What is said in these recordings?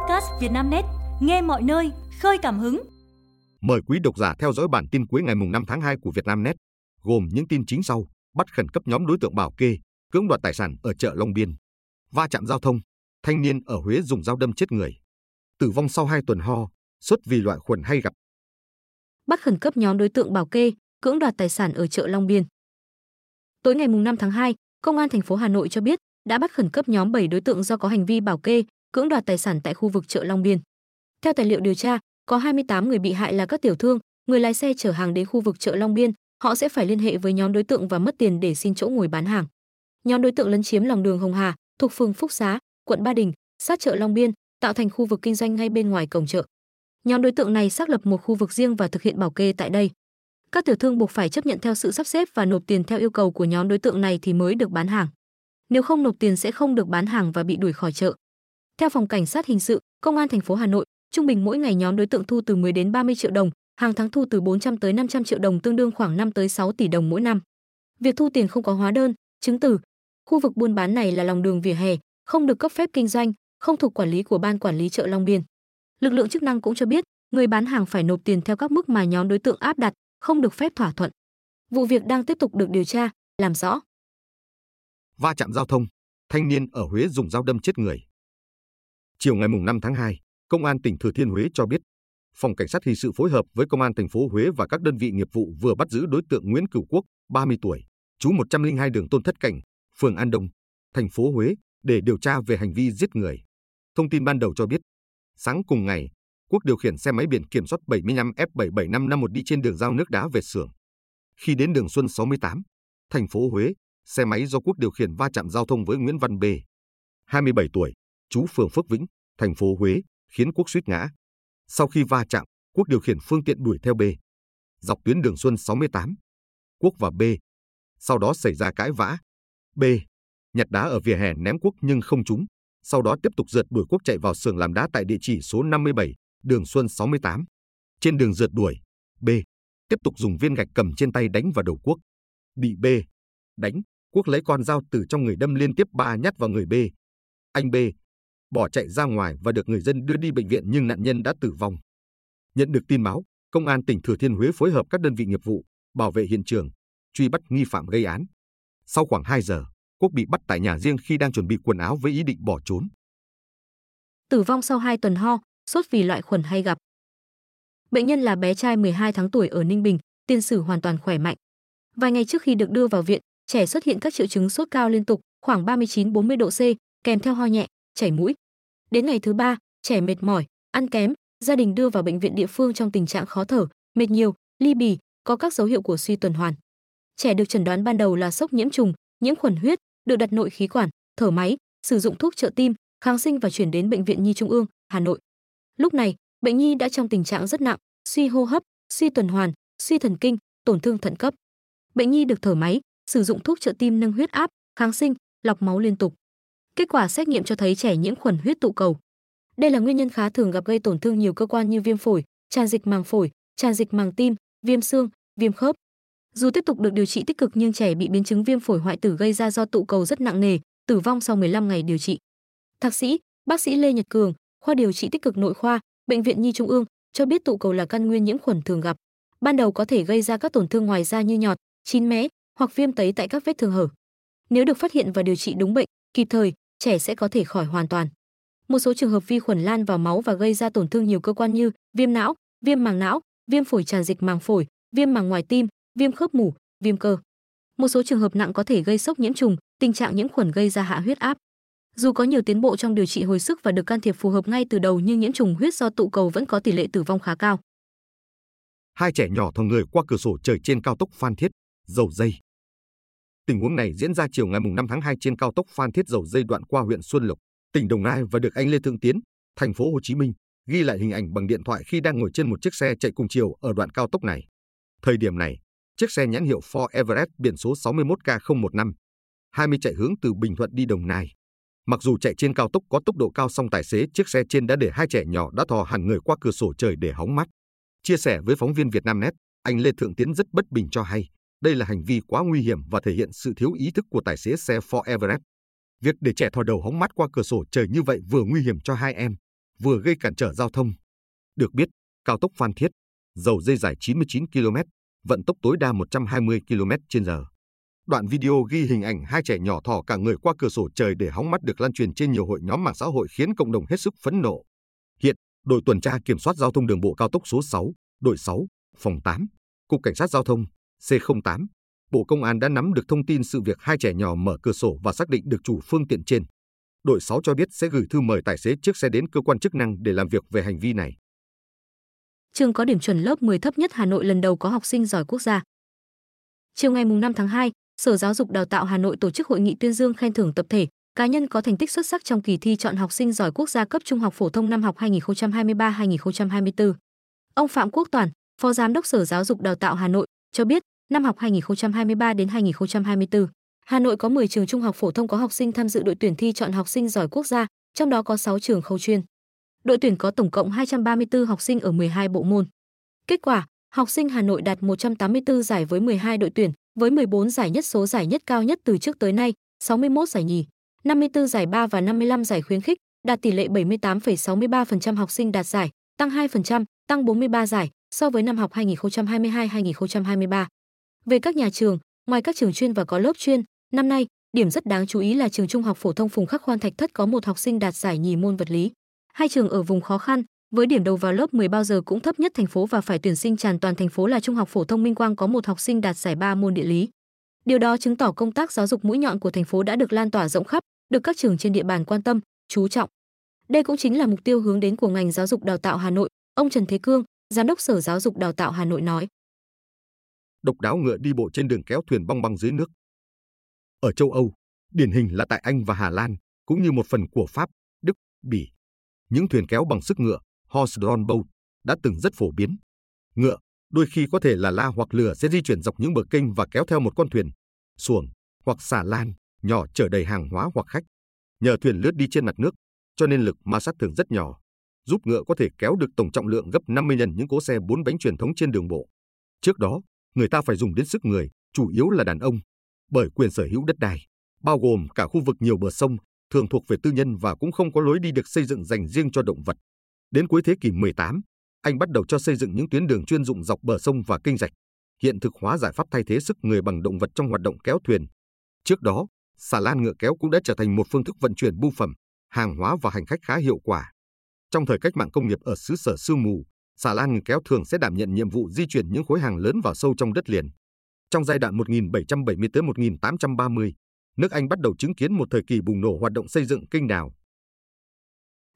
podcast Vietnamnet, nghe mọi nơi, khơi cảm hứng. Mời quý độc giả theo dõi bản tin cuối ngày 5 tháng 2 của Vietnamnet, gồm những tin chính sau: bắt khẩn cấp nhóm đối tượng bảo kê, cưỡng đoạt tài sản ở chợ Long Biên, va chạm giao thông, thanh niên ở Huế dùng dao đâm chết người, tử vong sau 2 tuần ho, xuất vì loại khuẩn hay gặp. Bắt khẩn cấp nhóm đối tượng bảo kê, cưỡng đoạt tài sản ở chợ Long Biên. Tối ngày 5 tháng 2, Công an thành phố Hà Nội cho biết đã bắt khẩn cấp nhóm 7 đối tượng do có hành vi bảo kê, cưỡng đoạt tài sản tại khu vực chợ Long Biên. Theo tài liệu điều tra, có 28 người bị hại là các tiểu thương, người lái xe chở hàng đến khu vực chợ Long Biên, họ sẽ phải liên hệ với nhóm đối tượng và mất tiền để xin chỗ ngồi bán hàng. Nhóm đối tượng lấn chiếm lòng đường Hồng Hà, thuộc phường Phúc Xá, quận Ba Đình, sát chợ Long Biên, tạo thành khu vực kinh doanh ngay bên ngoài cổng chợ. Nhóm đối tượng này xác lập một khu vực riêng và thực hiện bảo kê tại đây. Các tiểu thương buộc phải chấp nhận theo sự sắp xếp và nộp tiền theo yêu cầu của nhóm đối tượng này thì mới được bán hàng. Nếu không nộp tiền sẽ không được bán hàng và bị đuổi khỏi chợ. Theo phòng cảnh sát hình sự, công an thành phố Hà Nội, trung bình mỗi ngày nhóm đối tượng thu từ 10 đến 30 triệu đồng, hàng tháng thu từ 400 tới 500 triệu đồng tương đương khoảng 5 tới 6 tỷ đồng mỗi năm. Việc thu tiền không có hóa đơn, chứng từ. Khu vực buôn bán này là lòng đường vỉa hè, không được cấp phép kinh doanh, không thuộc quản lý của ban quản lý chợ Long Biên. Lực lượng chức năng cũng cho biết, người bán hàng phải nộp tiền theo các mức mà nhóm đối tượng áp đặt, không được phép thỏa thuận. Vụ việc đang tiếp tục được điều tra, làm rõ. Va chạm giao thông, thanh niên ở Huế dùng dao đâm chết người. Chiều ngày 5 tháng 2, Công an tỉnh Thừa Thiên Huế cho biết, Phòng Cảnh sát Hình sự phối hợp với Công an thành phố Huế và các đơn vị nghiệp vụ vừa bắt giữ đối tượng Nguyễn Cửu Quốc, 30 tuổi, trú 102 đường Tôn Thất Cảnh, phường An Đông, thành phố Huế để điều tra về hành vi giết người. Thông tin ban đầu cho biết, sáng cùng ngày, Quốc điều khiển xe máy biển kiểm soát 75 F77551 đi trên đường giao nước đá về xưởng. Khi đến đường Xuân 68, thành phố Huế, xe máy do Quốc điều khiển va chạm giao thông với Nguyễn Văn B, 27 tuổi, trú phường Phước Vĩnh, thành phố Huế, khiến Quốc suýt ngã. Sau khi va chạm, Quốc điều khiển phương tiện đuổi theo B. Dọc tuyến đường Xuân 68, Quốc và B. Sau đó xảy ra cãi vã. B. Nhặt đá ở vỉa hè ném Quốc nhưng không trúng. Sau đó tiếp tục rượt đuổi Quốc chạy vào xưởng làm đá tại địa chỉ số 57, đường Xuân 68. Trên đường rượt đuổi, B. Tiếp tục dùng viên gạch cầm trên tay đánh vào đầu Quốc. Bị B. Đánh, Quốc lấy con dao từ trong người đâm liên tiếp ba nhát vào người B. Anh B bỏ chạy ra ngoài và được người dân đưa đi bệnh viện nhưng nạn nhân đã tử vong. Nhận được tin báo, Công an tỉnh Thừa Thiên Huế phối hợp các đơn vị nghiệp vụ, bảo vệ hiện trường, truy bắt nghi phạm gây án. Sau khoảng 2 giờ, Quốc bị bắt tại nhà riêng khi đang chuẩn bị quần áo với ý định bỏ trốn. Tử vong sau 2 tuần ho, sốt vì loại khuẩn hay gặp. Bệnh nhân là bé trai 12 tháng tuổi ở Ninh Bình, tiên sử hoàn toàn khỏe mạnh. Vài ngày trước khi được đưa vào viện, trẻ xuất hiện các triệu chứng sốt cao liên tục, khoảng 39-40 độ C, kèm theo ho nhẹ, chảy mũi. Đến ngày thứ ba, trẻ mệt mỏi, ăn kém, gia đình đưa vào bệnh viện địa phương trong tình trạng khó thở, mệt nhiều, ly bì, có các dấu hiệu của suy tuần hoàn. Trẻ được chẩn đoán ban đầu là sốc nhiễm trùng, nhiễm khuẩn huyết, được đặt nội khí quản, thở máy, sử dụng thuốc trợ tim, kháng sinh và chuyển đến bệnh viện Nhi Trung ương, Hà Nội. Lúc này, bệnh nhi đã trong tình trạng rất nặng, suy hô hấp, suy tuần hoàn, suy thần kinh, tổn thương thận cấp. Bệnh nhi được thở máy, sử dụng thuốc trợ tim nâng huyết áp, kháng sinh, lọc máu liên tục. Kết quả xét nghiệm cho thấy trẻ nhiễm khuẩn huyết tụ cầu. Đây là nguyên nhân khá thường gặp gây tổn thương nhiều cơ quan như viêm phổi, tràn dịch màng phổi, tràn dịch màng tim, viêm xương, viêm khớp. Dù tiếp tục được điều trị tích cực nhưng trẻ bị biến chứng viêm phổi hoại tử gây ra do tụ cầu rất nặng nề, tử vong sau 15 ngày điều trị. Thạc sĩ, bác sĩ Lê Nhật Cường, khoa điều trị tích cực nội khoa, bệnh viện Nhi Trung ương cho biết tụ cầu là căn nguyên nhiễm khuẩn thường gặp. Ban đầu có thể gây ra các tổn thương ngoài da như nhọt, chín mé hoặc viêm tấy tại các vết thương hở. Nếu được phát hiện và điều trị đúng bệnh, kịp thời, trẻ sẽ có thể khỏi hoàn toàn. Một số trường hợp vi khuẩn lan vào máu và gây ra tổn thương nhiều cơ quan như viêm não, viêm màng não, viêm phổi tràn dịch màng phổi, viêm màng ngoài tim, viêm khớp mủ, viêm cơ. Một số trường hợp nặng có thể gây sốc nhiễm trùng, tình trạng nhiễm khuẩn gây ra hạ huyết áp. Dù có nhiều tiến bộ trong điều trị hồi sức và được can thiệp phù hợp ngay từ đầu nhưng nhiễm trùng huyết do tụ cầu vẫn có tỷ lệ tử vong khá cao. Hai trẻ nhỏ thò người qua cửa sổ trời trên cao tốc Phan Thiết, dầu dây. Tình huống này diễn ra chiều ngày 5 tháng 2 trên cao tốc Phan Thiết dầu dây đoạn qua huyện Xuân Lộc, tỉnh Đồng Nai và được anh Lê Thượng Tiến, thành phố Hồ Chí Minh ghi lại hình ảnh bằng điện thoại khi đang ngồi trên một chiếc xe chạy cùng chiều ở đoạn cao tốc này. Thời điểm này, chiếc xe nhãn hiệu Ford Everest biển số 61K015, 20 chạy hướng từ Bình Thuận đi Đồng Nai. Mặc dù chạy trên cao tốc có tốc độ cao song tài xế chiếc xe trên đã để hai trẻ nhỏ đã thò hẳn người qua cửa sổ trời để hóng mắt. Chia sẻ với phóng viên Vietnamnet, anh Lê Thượng Tiến rất bất bình cho hay, đây là hành vi quá nguy hiểm và thể hiện sự thiếu ý thức của tài xế xe Ford Everest. Việc để trẻ thò đầu hóng mắt qua cửa sổ trời như vậy vừa nguy hiểm cho hai em, vừa gây cản trở giao thông. Được biết, cao tốc Phan Thiết, dầu dây dài 99 km, vận tốc tối đa 120 km/h. Đoạn video ghi hình ảnh hai trẻ nhỏ thò cả người qua cửa sổ trời để hóng mắt được lan truyền trên nhiều hội nhóm mạng xã hội khiến cộng đồng hết sức phẫn nộ. Hiện, đội tuần tra kiểm soát giao thông đường bộ cao tốc số 6, đội 6, phòng 8, Cục Cảnh sát Giao thông, C08, Bộ Công an đã nắm được thông tin sự việc hai trẻ nhỏ mở cửa sổ và xác định được chủ phương tiện trên. Đội 6 cho biết sẽ gửi thư mời tài xế chiếc xe đến cơ quan chức năng để làm việc về hành vi này. Trường có điểm chuẩn lớp 10 thấp nhất Hà Nội lần đầu có học sinh giỏi quốc gia. Chiều ngày 5 tháng 2, Sở Giáo dục Đào tạo Hà Nội tổ chức hội nghị tuyên dương khen thưởng tập thể, cá nhân có thành tích xuất sắc trong kỳ thi chọn học sinh giỏi quốc gia cấp trung học phổ thông năm học 2023-2024. Ông Phạm Quốc Toàn, Phó Giám đốc Sở Giáo dục Đào tạo Hà Nội, cho biết, năm học 2023 đến 2024, Hà Nội có 10 trường trung học phổ thông có học sinh tham dự đội tuyển thi chọn học sinh giỏi quốc gia, trong đó có 6 trường khâu chuyên. Đội tuyển có tổng cộng 234 học sinh ở 12 bộ môn. Kết quả, học sinh Hà Nội đạt 184 giải với 12 đội tuyển, với 14 giải nhất số giải nhất cao nhất từ trước tới nay, 61 giải nhì, 54 giải ba và 55 giải khuyến khích, đạt tỷ lệ 78,63% học sinh đạt giải, tăng 2%, tăng 43 giải so với năm học 2022-2023. Về các nhà trường, ngoài các trường chuyên và có lớp chuyên, năm nay, điểm rất đáng chú ý là trường Trung học phổ thông Phùng Khắc Khoan Thạch Thất có một học sinh đạt giải nhì môn vật lý. Hai trường ở vùng khó khăn, với điểm đầu vào lớp 10 bao giờ cũng thấp nhất thành phố và phải tuyển sinh tràn toàn thành phố là Trung học phổ thông Minh Quang có một học sinh đạt giải 3 môn địa lý. Điều đó chứng tỏ công tác giáo dục mũi nhọn của thành phố đã được lan tỏa rộng khắp, được các trường trên địa bàn quan tâm, chú trọng. Đây cũng chính là mục tiêu hướng đến của ngành giáo dục đào tạo Hà Nội, ông Trần Thế Cương, giám đốc Sở Giáo dục Đào tạo Hà Nội nói. Độc đáo ngựa đi bộ trên đường kéo thuyền bong băng dưới nước. Ở châu Âu, điển hình là tại Anh và Hà Lan, cũng như một phần của Pháp, Đức, Bỉ. Những thuyền kéo bằng sức ngựa, horse-drawn boat, đã từng rất phổ biến. Ngựa, đôi khi có thể là la hoặc lừa sẽ di chuyển dọc những bờ kênh và kéo theo một con thuyền, xuồng hoặc xà lan nhỏ chở đầy hàng hóa hoặc khách. Nhờ thuyền lướt đi trên mặt nước, cho nên lực ma sát thường rất nhỏ, giúp ngựa có thể kéo được tổng trọng lượng gấp 50 lần những cỗ xe bốn bánh truyền thống trên đường bộ. Trước đó, người ta phải dùng đến sức người, chủ yếu là đàn ông, bởi quyền sở hữu đất đai, bao gồm cả khu vực nhiều bờ sông, thường thuộc về tư nhân và cũng không có lối đi được xây dựng dành riêng cho động vật. Đến cuối thế kỷ 18, anh bắt đầu cho xây dựng những tuyến đường chuyên dụng dọc bờ sông và kênh rạch, hiện thực hóa giải pháp thay thế sức người bằng động vật trong hoạt động kéo thuyền. Trước đó, xà lan ngựa kéo cũng đã trở thành một phương thức vận chuyển bưu phẩm, hàng hóa và hành khách khá hiệu quả. Trong thời cách mạng công nghiệp ở xứ sở sương mù, xà lan ngừng kéo thường sẽ đảm nhận nhiệm vụ di chuyển những khối hàng lớn vào sâu trong đất liền. Trong giai đoạn 1770 tới 1830, nước Anh bắt đầu chứng kiến một thời kỳ bùng nổ hoạt động xây dựng kênh đào.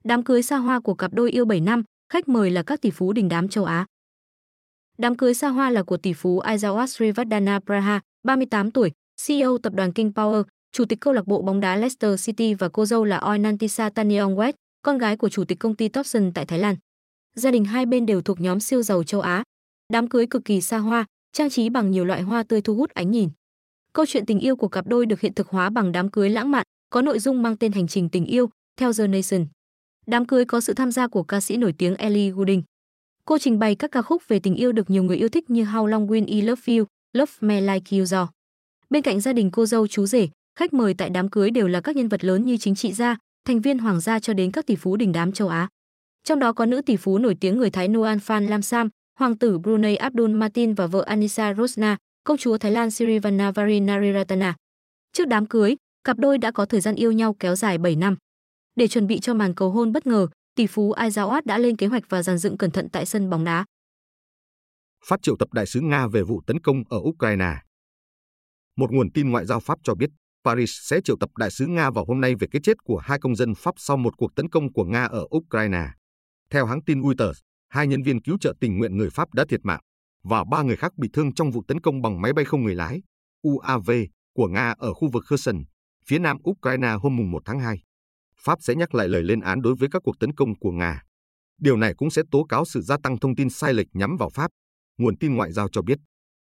Đám cưới xa hoa của cặp đôi yêu 7 năm, khách mời là các tỷ phú đình đám châu Á. Đám cưới xa hoa là của tỷ phú Aizawa Srivadana Praha, 38 tuổi, CEO tập đoàn King Power, chủ tịch câu lạc bộ bóng đá Leicester City và cô dâu là Oinantisa Taniongwet, con gái của chủ tịch công ty Topson tại Thái Lan. Gia đình hai bên đều thuộc nhóm siêu giàu châu Á. Đám cưới cực kỳ xa hoa, trang trí bằng nhiều loại hoa tươi thu hút ánh nhìn. Câu chuyện tình yêu của cặp đôi được hiện thực hóa bằng đám cưới lãng mạn, có nội dung mang tên hành trình tình yêu, theo The Nation. Đám cưới có sự tham gia của ca sĩ nổi tiếng Ellie Goulding. Cô trình bày các ca khúc về tình yêu được nhiều người yêu thích như How Long Will I Love You, Love Me Like You Do. Bên cạnh gia đình cô dâu chú rể, khách mời tại đám cưới đều là các nhân vật lớn như chính trị gia, thành viên hoàng gia cho đến các tỷ phú đình đám châu Á. Trong đó có nữ tỷ phú nổi tiếng người Thái Noan Phan Lam Sam, hoàng tử Brunei Abdul Martin và vợ Anissa Rosna, công chúa Thái Lan Sirivana Nariratana. Trước đám cưới, cặp đôi đã có thời gian yêu nhau kéo dài 7 năm. Để chuẩn bị cho màn cầu hôn bất ngờ, tỷ phú Aizawa đã lên kế hoạch và dàn dựng cẩn thận tại sân bóng đá. Phát triệu tập đại sứ Nga về vụ tấn công ở Ukraine. Một nguồn tin ngoại giao Pháp cho biết Paris sẽ triệu tập đại sứ Nga vào hôm nay về cái chết của hai công dân Pháp sau một cuộc tấn công của Nga ở Ukraine. Theo hãng tin Reuters, hai nhân viên cứu trợ tình nguyện người Pháp đã thiệt mạng và ba người khác bị thương trong vụ tấn công bằng máy bay không người lái UAV của Nga ở khu vực Kherson, phía nam Ukraine hôm 1 tháng 2. Pháp sẽ nhắc lại lời lên án đối với các cuộc tấn công của Nga. Điều này cũng sẽ tố cáo sự gia tăng thông tin sai lệch nhắm vào Pháp. Nguồn tin ngoại giao cho biết,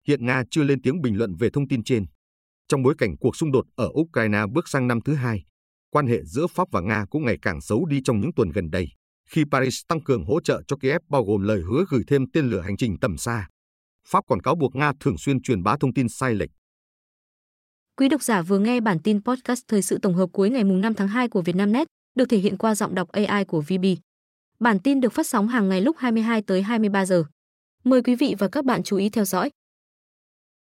hiện Nga chưa lên tiếng bình luận về thông tin trên. Trong bối cảnh cuộc xung đột ở Ukraine bước sang năm thứ hai, quan hệ giữa Pháp và Nga cũng ngày càng xấu đi trong những tuần gần đây, khi Paris tăng cường hỗ trợ cho Kiev bao gồm lời hứa gửi thêm tên lửa hành trình tầm xa. Pháp còn cáo buộc Nga thường xuyên truyền bá thông tin sai lệch. Quý độc giả vừa nghe bản tin podcast thời sự tổng hợp cuối ngày 5 tháng 2 của Vietnamnet, được thể hiện qua giọng đọc AI của VB. Bản tin được phát sóng hàng ngày lúc 22 tới 23 giờ. Mời quý vị và các bạn chú ý theo dõi.